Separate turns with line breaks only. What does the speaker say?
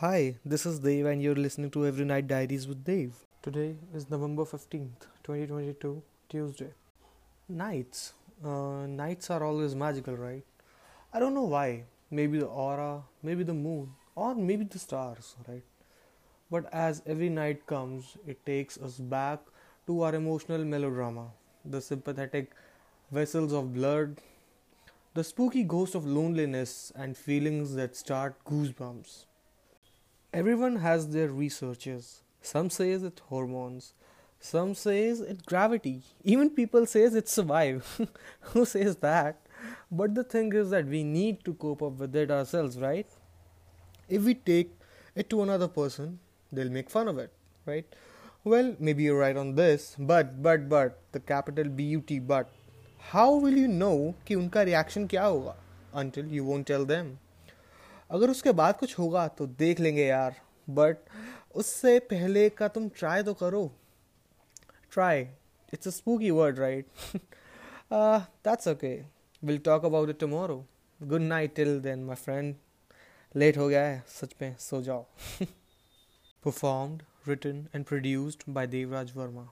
Hi, this is Dave, and you're listening to Every Night Diaries with Dave. Today is November 15th, 2022, Tuesday. Nights. Uh, nights are always magical, right? I don't know why. Maybe the aura, maybe the moon, or maybe the stars, right? But as every night comes, it takes us back to our emotional melodrama, the sympathetic vessels of blood, the spooky ghost of loneliness, and feelings that start goosebumps. Everyone has their researches. Some says it's hormones. Some says it's gravity. Even people says it's survive. Who says that? But the thing is that we need to cope up with it ourselves, right? If we take it to another person, they'll make fun of it, right? Well, maybe you're right on this, but but but the capital B U T but how will you know कि उनका reaction क्या होगा until you won't tell them अगर उसके बाद कुछ होगा तो देख लेंगे यार बट उससे पहले का तुम ट्राई तो करो। Try it's a spooky word right that's okay will talk about it tomorrow good night till then my friend late हो गया है, सच में, सो जाओ। Performed written and produced by Devraj Verma.